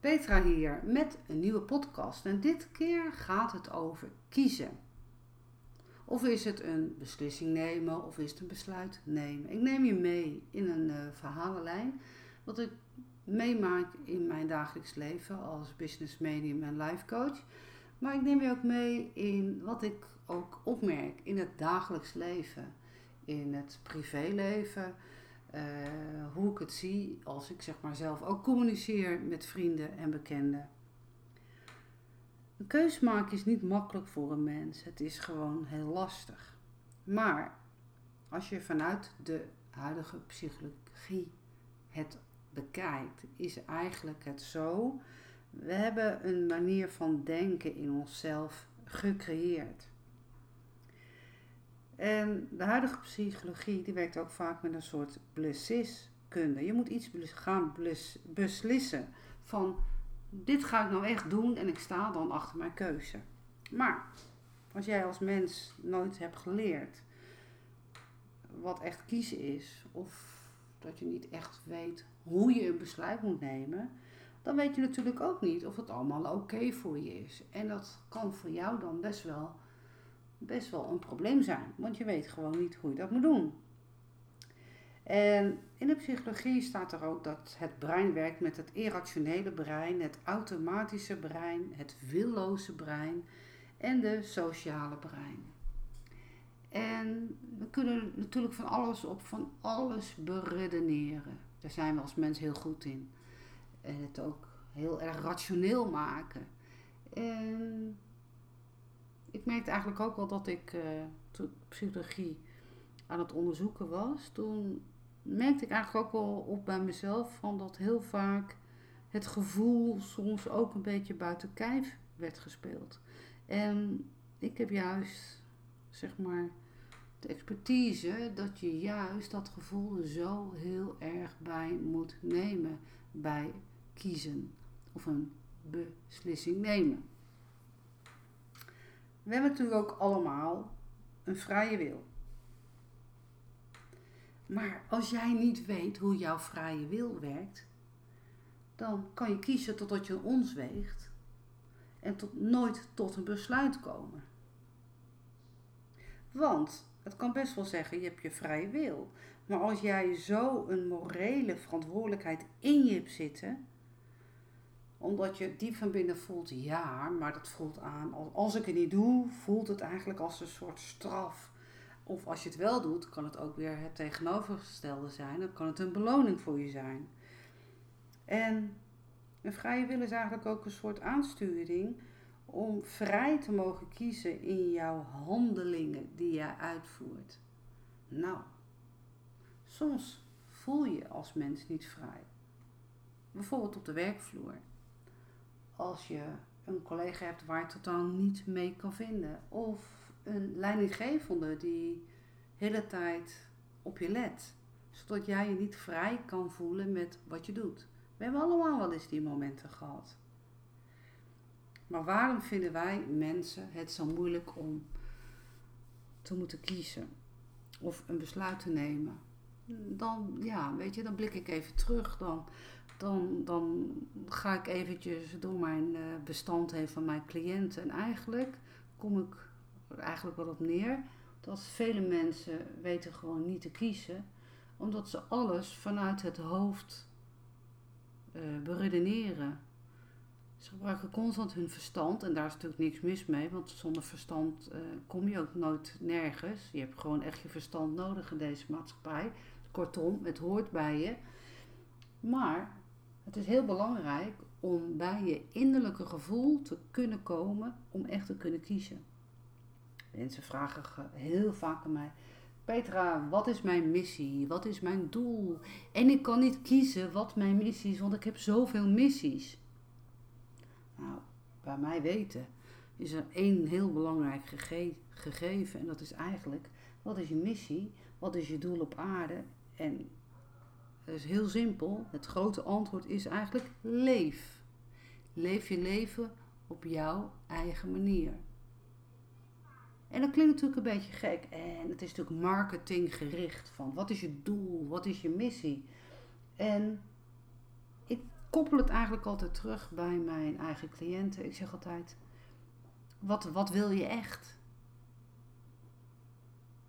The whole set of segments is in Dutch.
Petra hier met een nieuwe podcast. En dit keer gaat het over kiezen. Of is het een beslissing nemen of is het een besluit nemen? Ik neem je mee in een uh, verhalenlijn wat ik meemaak in mijn dagelijks leven als business medium en life coach. Maar ik neem je ook mee in wat ik ook opmerk in het dagelijks leven, in het privéleven. Uh, hoe ik het zie als ik zeg maar zelf ook communiceer met vrienden en bekenden. Een keus maken is niet makkelijk voor een mens. Het is gewoon heel lastig. Maar als je vanuit de huidige psychologie het bekijkt, is eigenlijk het zo. We hebben een manier van denken in onszelf gecreëerd. En de huidige psychologie die werkt ook vaak met een soort blessiskunde. Je moet iets gaan beslissen van dit ga ik nou echt doen en ik sta dan achter mijn keuze. Maar als jij als mens nooit hebt geleerd wat echt kiezen is, of dat je niet echt weet hoe je een besluit moet nemen, dan weet je natuurlijk ook niet of het allemaal oké voor je is. En dat kan voor jou dan best wel best wel een probleem zijn. Want je weet gewoon niet hoe je dat moet doen. En in de psychologie staat er ook dat het brein werkt met het irrationele brein, het automatische brein, het willoze brein en de sociale brein. En we kunnen natuurlijk van alles op van alles beredeneren. Daar zijn we als mens heel goed in. En het ook heel erg rationeel maken. En ik merkte eigenlijk ook wel dat ik uh, toen psychologie aan het onderzoeken was, toen merkte ik eigenlijk ook wel op bij mezelf van dat heel vaak het gevoel soms ook een beetje buiten kijf werd gespeeld. En ik heb juist, zeg maar, de expertise dat je juist dat gevoel zo heel erg bij moet nemen bij kiezen of een beslissing nemen. We hebben natuurlijk ook allemaal een vrije wil. Maar als jij niet weet hoe jouw vrije wil werkt, dan kan je kiezen totdat je ons weegt en tot, nooit tot een besluit komen. Want het kan best wel zeggen, je hebt je vrije wil. Maar als jij zo een morele verantwoordelijkheid in je hebt zitten, omdat je diep van binnen voelt, ja, maar dat voelt aan, als ik het niet doe, voelt het eigenlijk als een soort straf. Of als je het wel doet, kan het ook weer het tegenovergestelde zijn. Dan kan het een beloning voor je zijn. En een vrije wil is eigenlijk ook een soort aansturing om vrij te mogen kiezen in jouw handelingen die jij uitvoert. Nou, soms voel je als mens niet vrij. Bijvoorbeeld op de werkvloer als je een collega hebt waar je totaal niet mee kan vinden. Of een leidinggevende die de hele tijd op je let. Zodat jij je niet vrij kan voelen met wat je doet. We hebben allemaal wel eens die momenten gehad. Maar waarom vinden wij mensen het zo moeilijk om te moeten kiezen? Of een besluit te nemen? Dan, ja, weet je, dan blik ik even terug. Dan dan, dan ga ik eventjes door mijn eh, bestand heen van mijn cliënten. En eigenlijk kom ik er eigenlijk wel op neer dat vele mensen weten gewoon niet te kiezen. Omdat ze alles vanuit het hoofd uh, beredeneren. Ze gebruiken constant hun verstand en daar is natuurlijk niks mis mee, want zonder verstand uh, kom je ook nooit nergens. Je hebt gewoon echt je verstand nodig in deze maatschappij. Kortom, het hoort bij je. Maar het is heel belangrijk om bij je innerlijke gevoel te kunnen komen om echt te kunnen kiezen. Mensen vragen heel vaak aan mij: Petra, wat is mijn missie? Wat is mijn doel? En ik kan niet kiezen wat mijn missie is, want ik heb zoveel missies. Nou, bij mij weten is er één heel belangrijk gegeven en dat is eigenlijk: wat is je missie? Wat is je doel op aarde? En dat is heel simpel. Het grote antwoord is eigenlijk leef. Leef je leven op jouw eigen manier. En dat klinkt natuurlijk een beetje gek. En het is natuurlijk marketinggericht van wat is je doel, wat is je missie. En ik, koppel het eigenlijk altijd terug bij mijn eigen cliënten. Ik zeg altijd: wat, wat wil je echt?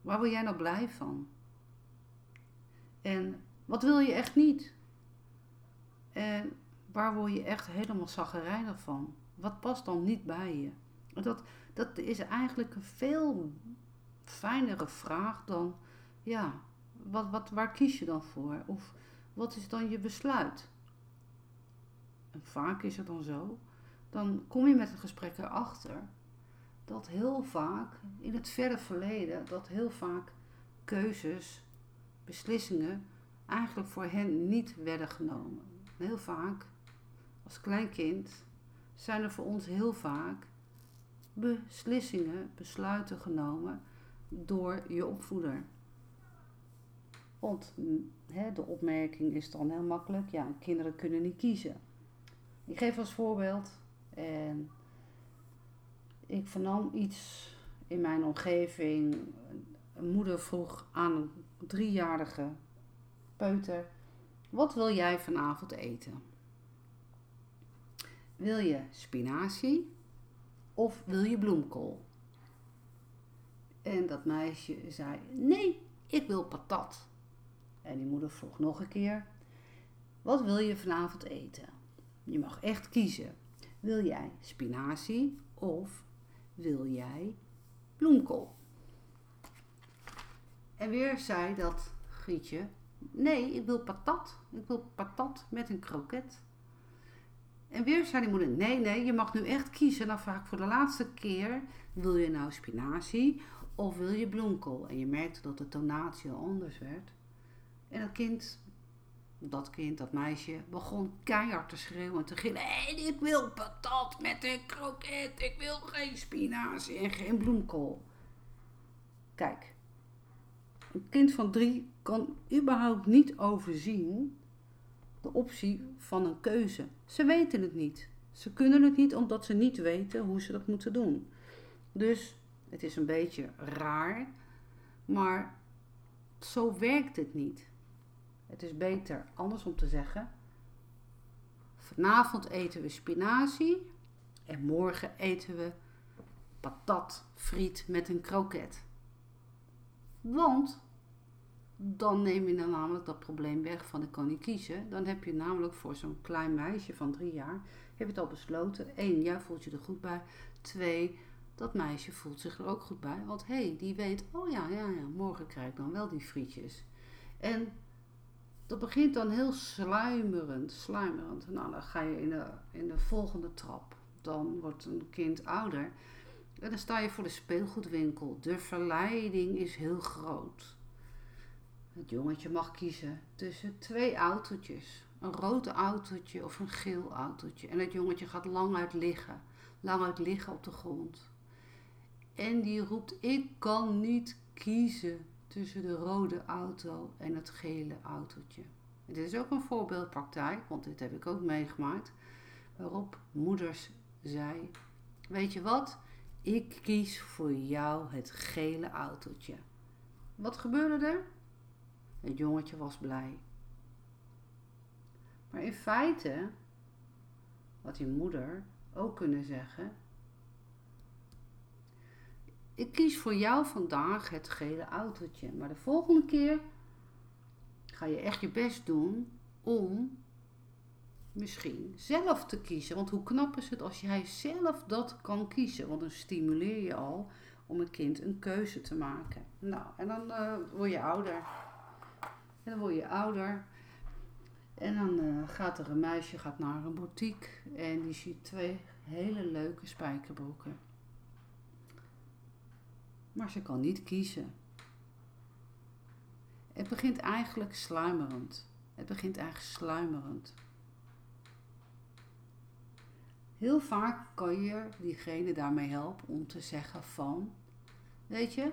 Waar wil jij nou blij van? En wat wil je echt niet? En waar word je echt helemaal zaggerijnig van? Wat past dan niet bij je? Dat, dat is eigenlijk een veel fijnere vraag dan, ja, wat, wat, waar kies je dan voor? Of wat is dan je besluit? En vaak is het dan zo, dan kom je met het gesprek erachter dat heel vaak, in het verre verleden, dat heel vaak keuzes, beslissingen eigenlijk voor hen niet werden genomen. Heel vaak, als klein kind, zijn er voor ons heel vaak beslissingen, besluiten genomen door je opvoeder. Want hè, de opmerking is dan heel makkelijk, ja, kinderen kunnen niet kiezen. Ik geef als voorbeeld, en ik vernam iets in mijn omgeving. Een moeder vroeg aan een driejarige peuter: Wat wil jij vanavond eten? Wil je spinazie of wil je bloemkool? En dat meisje zei: Nee, ik wil patat. En die moeder vroeg nog een keer: Wat wil je vanavond eten? Je mag echt kiezen. Wil jij spinazie of wil jij bloemkool? En weer zei dat Grietje: Nee, ik wil patat. Ik wil patat met een kroket. En weer zei die moeder: Nee, nee, je mag nu echt kiezen. Nou, vraag ik voor de laatste keer: Wil je nou spinazie of wil je bloemkool? En je merkte dat de tonatie anders werd. En dat kind, dat kind, dat meisje, begon keihard te schreeuwen en te gillen. En ik wil patat met een kroket. Ik wil geen spinazie en geen bloemkool. Kijk, een kind van drie kan überhaupt niet overzien de optie van een keuze. Ze weten het niet. Ze kunnen het niet omdat ze niet weten hoe ze dat moeten doen. Dus het is een beetje raar, maar zo werkt het niet. Het is beter anders om te zeggen: vanavond eten we spinazie en morgen eten we patat friet met een kroket. Want dan neem je namelijk dat probleem weg van ik kan niet kiezen. Dan heb je namelijk voor zo'n klein meisje van drie jaar, heb je het al besloten. Eén, jij voelt je er goed bij. Twee, dat meisje voelt zich er ook goed bij. Want hé, hey, die weet, oh ja, ja, ja, morgen krijg ik dan wel die frietjes. En dat begint dan heel sluimerend, sluimerend. Nou, dan ga je in de, in de volgende trap. Dan wordt een kind ouder. En dan sta je voor de speelgoedwinkel. De verleiding is heel groot. Het jongetje mag kiezen tussen twee autootjes. Een rood autootje of een geel autootje. En het jongetje gaat lang uit liggen. Lang uit liggen op de grond. En die roept, ik kan niet kiezen tussen de rode auto en het gele autootje. dit is ook een voorbeeldpraktijk, want dit heb ik ook meegemaakt. Waarop moeders zei, weet je wat, ik kies voor jou het gele autootje. Wat gebeurde er? Het jongetje was blij. Maar in feite had die moeder ook kunnen zeggen: Ik kies voor jou vandaag het gele autootje, maar de volgende keer ga je echt je best doen om misschien zelf te kiezen. Want hoe knap is het als jij zelf dat kan kiezen? Want dan stimuleer je al om een kind een keuze te maken. Nou, en dan uh, word je ouder. En dan word je ouder. En dan uh, gaat er een meisje gaat naar een boutique en die ziet twee hele leuke spijkerbroeken. Maar ze kan niet kiezen. Het begint eigenlijk sluimerend. Het begint eigenlijk sluimerend. Heel vaak kan je diegene daarmee helpen om te zeggen van, weet je,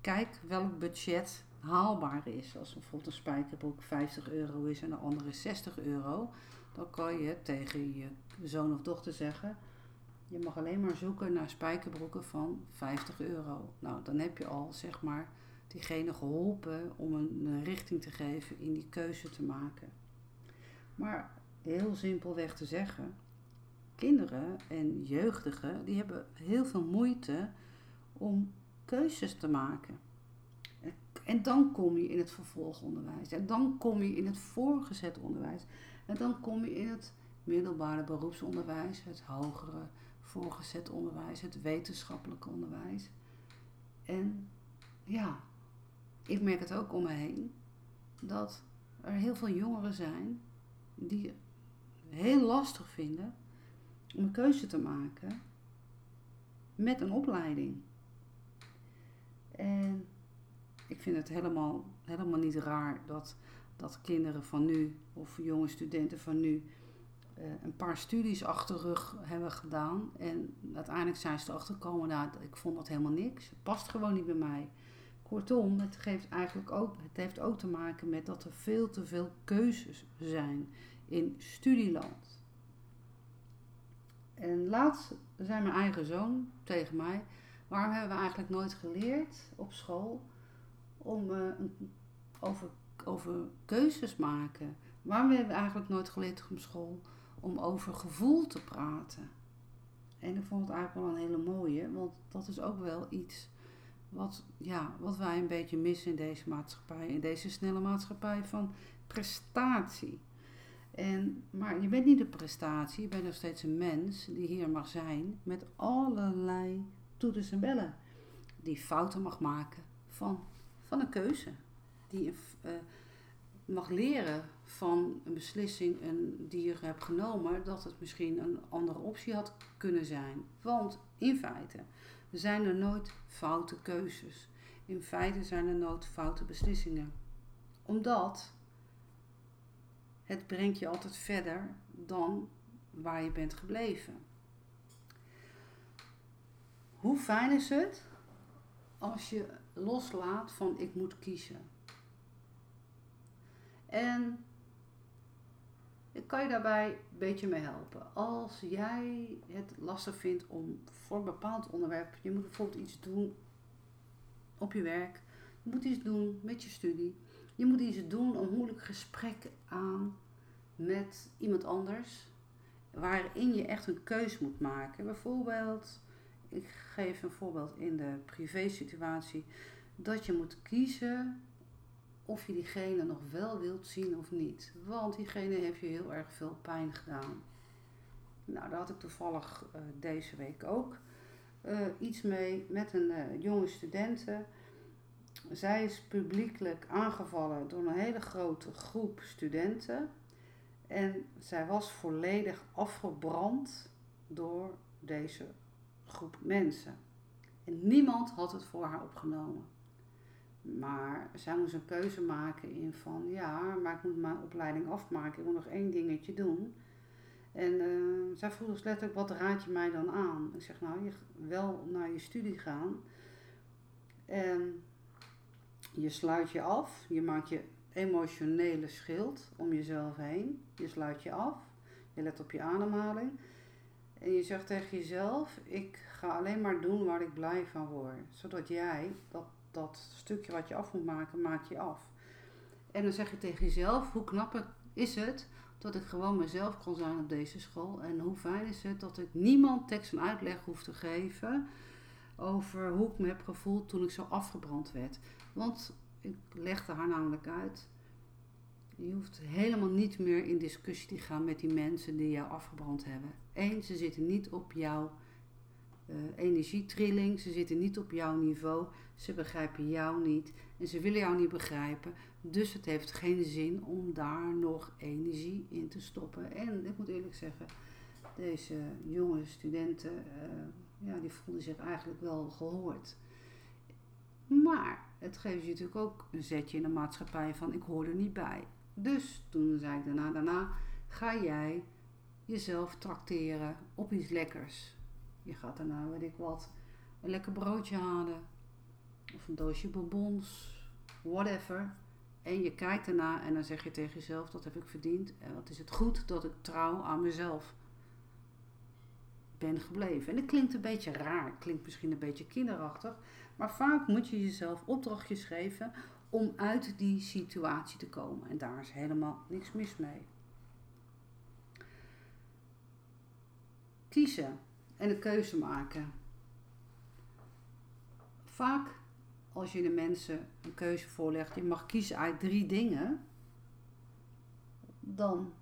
kijk welk budget haalbaar is. Als bijvoorbeeld een spijkerbroek 50 euro is en de andere 60 euro, dan kan je tegen je zoon of dochter zeggen: Je mag alleen maar zoeken naar spijkerbroeken van 50 euro. Nou, dan heb je al zeg maar diegene geholpen om een richting te geven in die keuze te maken. Maar heel simpelweg te zeggen, kinderen en jeugdigen, die hebben heel veel moeite om keuzes te maken. En dan kom je in het vervolgonderwijs. En dan kom je in het voorgezet onderwijs. En dan kom je in het middelbare beroepsonderwijs, het hogere voorgezet onderwijs, het wetenschappelijke onderwijs. En ja, ik merk het ook om me heen dat er heel veel jongeren zijn die heel lastig vinden om een keuze te maken met een opleiding. En ik vind het helemaal, helemaal niet raar dat, dat kinderen van nu of jonge studenten van nu uh, een paar studies achter rug hebben gedaan. En uiteindelijk zijn ze erachter gekomen, nou, ik vond dat helemaal niks. Het past gewoon niet bij mij. Kortom, het, geeft eigenlijk ook, het heeft ook te maken met dat er veel te veel keuzes zijn in studieland. En laatst zei mijn eigen zoon tegen mij: Waarom hebben we eigenlijk nooit geleerd op school om uh, over, over keuzes maken? Waarom hebben we eigenlijk nooit geleerd op school om over gevoel te praten? En ik vond het eigenlijk wel een hele mooie, want dat is ook wel iets wat, ja, wat wij een beetje missen in deze maatschappij, in deze snelle maatschappij van prestatie. En, maar je bent niet de prestatie, je bent nog steeds een mens die hier mag zijn met allerlei toeters en bellen. Die fouten mag maken van, van een keuze. Die uh, mag leren van een beslissing die je hebt genomen, dat het misschien een andere optie had kunnen zijn. Want in feite zijn er nooit foute keuzes. In feite zijn er nooit foute beslissingen. Omdat het brengt je altijd verder dan waar je bent gebleven. Hoe fijn is het als je loslaat van ik moet kiezen? En ik kan je daarbij een beetje mee helpen. Als jij het lastig vindt om voor een bepaald onderwerp, je moet bijvoorbeeld iets doen op je werk, je moet iets doen met je studie, je moet iets doen een moeilijk gesprek aan met iemand anders, waarin je echt een keus moet maken. Bijvoorbeeld, ik geef een voorbeeld in de privé situatie, dat je moet kiezen of je diegene nog wel wilt zien of niet. Want diegene heeft je heel erg veel pijn gedaan. Nou, daar had ik toevallig uh, deze week ook uh, iets mee met een uh, jonge studente. Zij is publiekelijk aangevallen door een hele grote groep studenten. En zij was volledig afgebrand door deze groep mensen. En niemand had het voor haar opgenomen. Maar zij moest een keuze maken in van ja, maar ik moet mijn opleiding afmaken. Ik moet nog één dingetje doen. En uh, zij vroeg dus letterlijk, wat raad je mij dan aan? Ik zeg, nou, je wel naar je studie gaan. En je sluit je af. Je maakt je emotionele schild om jezelf heen. Je sluit je af. Je let op je ademhaling. En je zegt tegen jezelf, ik ga alleen maar doen waar ik blij van word. Zodat jij dat dat stukje wat je af moet maken, maak je af. En dan zeg je tegen jezelf, hoe knap is het dat ik gewoon mezelf kan zijn op deze school. En hoe fijn is het dat ik niemand tekst en uitleg hoef te geven over hoe ik me heb gevoeld toen ik zo afgebrand werd. Want ik legde haar namelijk uit, je hoeft helemaal niet meer in discussie te gaan met die mensen die jou afgebrand hebben. Eén, ze zitten niet op jouw uh, energietrilling. Ze zitten niet op jouw niveau. Ze begrijpen jou niet. En ze willen jou niet begrijpen. Dus het heeft geen zin om daar nog energie in te stoppen. En ik moet eerlijk zeggen, deze jonge studenten, uh, ja, die voelden zich eigenlijk wel gehoord. Maar het geeft je natuurlijk ook een zetje in de maatschappij van ik hoor er niet bij. Dus toen zei ik daarna, daarna ga jij jezelf trakteren op iets lekkers. Je gaat daarna, weet ik wat, een lekker broodje halen. Of een doosje bonbons. Whatever. En je kijkt erna en dan zeg je tegen jezelf, dat heb ik verdiend. En wat is het goed dat ik trouw aan mezelf ben gebleven. En dat klinkt een beetje raar, klinkt misschien een beetje kinderachtig. Maar vaak moet je jezelf opdrachtjes geven om uit die situatie te komen. En daar is helemaal niks mis mee. kiezen en een keuze maken. Vaak als je de mensen een keuze voorlegt, je mag kiezen uit drie dingen, dan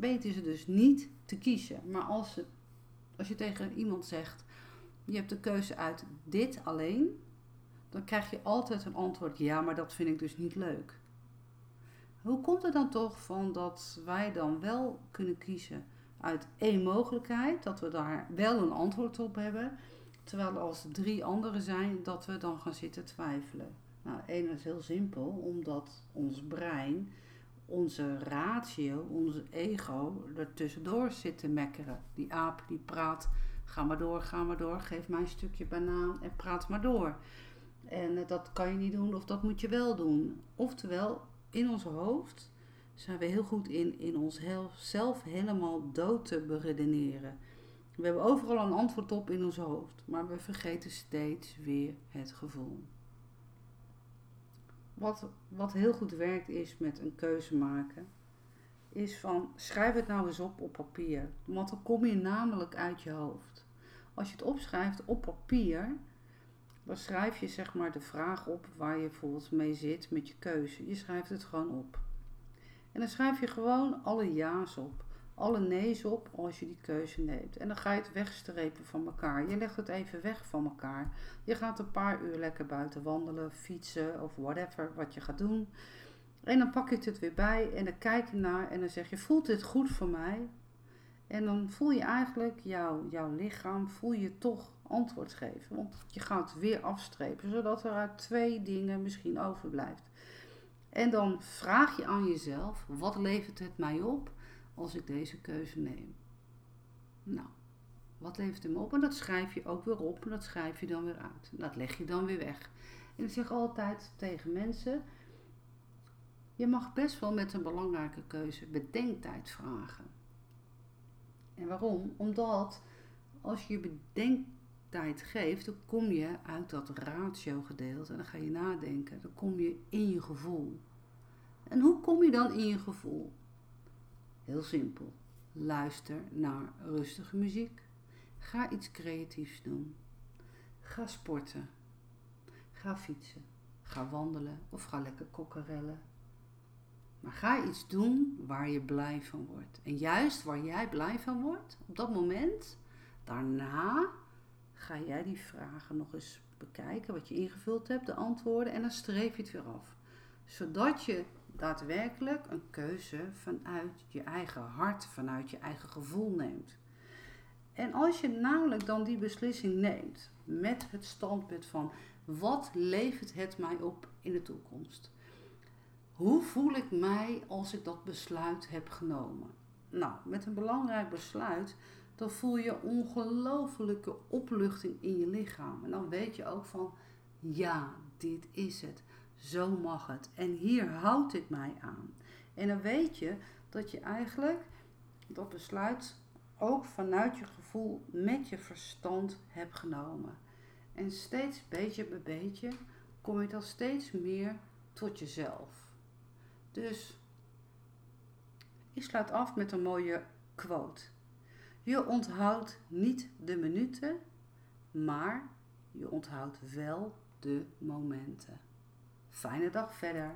weten ze dus niet te kiezen. Maar als, ze, als je tegen iemand zegt, je hebt de keuze uit dit alleen, dan krijg je altijd een antwoord, ja, maar dat vind ik dus niet leuk. Hoe komt het dan toch van dat wij dan wel kunnen kiezen uit één mogelijkheid, dat we daar wel een antwoord op hebben, terwijl als drie andere zijn, dat we dan gaan zitten twijfelen? Nou, één is heel simpel, omdat ons brein, onze ratio, onze ego er tussendoor zit te mekkeren. Die aap die praat, ga maar door, ga maar door, geef mij een stukje banaan en praat maar door. En eh, dat kan je niet doen of dat moet je wel doen. Oftewel, in ons hoofd zijn we heel goed in, in ons zelf helemaal dood te beredeneren. We hebben overal een antwoord op in ons hoofd, maar we vergeten steeds weer het gevoel. Wat, wat heel goed werkt is met een keuze maken, is van schrijf het nou eens op op papier. Want dan kom je namelijk uit je hoofd. Als je het opschrijft op papier, dan schrijf je zeg maar de vraag op waar je bijvoorbeeld mee zit met je keuze. Je schrijft het gewoon op. En dan schrijf je gewoon alle ja's op, alle nee's op als je die keuze neemt. En dan ga je het wegstrepen van elkaar. Je legt het even weg van elkaar. Je gaat een paar uur lekker buiten wandelen, fietsen of whatever wat je gaat doen. En dan pak je het weer bij en dan kijk je naar en dan zeg je, voelt dit goed voor mij? En dan voel je eigenlijk jouw, jouw lichaam, voel je toch antwoord geven. Want je gaat weer afstrepen, zodat er uit twee dingen misschien overblijft. En dan vraag je aan jezelf, wat levert het mij op als ik deze keuze neem? Nou, wat levert het me op? En dat schrijf je ook weer op en dat schrijf je dan weer uit. Dat leg je dan weer weg. En ik zeg altijd tegen mensen, je mag best wel met een belangrijke keuze bedenktijd vragen. En waarom? Omdat als je bedenktijd geeft, dan kom je uit dat ratio gedeelte en dan ga je nadenken. Dan kom je in je gevoel. En hoe kom je dan in je gevoel? Heel simpel. Luister naar rustige muziek. Ga iets creatiefs doen. Ga sporten. Ga fietsen. Ga wandelen of ga lekker kokkerellen. Maar ga iets doen waar je blij van wordt. En juist waar jij blij van wordt, op dat moment, daarna ga jij die vragen nog eens bekijken, wat je ingevuld hebt, de antwoorden, en dan streef je het weer af. Zodat je daadwerkelijk een keuze vanuit je eigen hart, vanuit je eigen gevoel neemt. En als je namelijk dan die beslissing neemt met het standpunt van wat levert het mij op in de toekomst? Hoe voel ik mij als ik dat besluit heb genomen? Nou, met een belangrijk besluit, dan voel je ongelofelijke opluchting in je lichaam. En dan weet je ook van, ja, dit is het. Zo mag het. En hier houd ik mij aan. En dan weet je dat je eigenlijk dat besluit ook vanuit je gevoel met je verstand hebt genomen. En steeds beetje bij beetje kom je dan steeds meer tot jezelf. Dus ik sluit af met een mooie quote. Je onthoudt niet de minuten, maar je onthoudt wel de momenten. Fijne dag verder.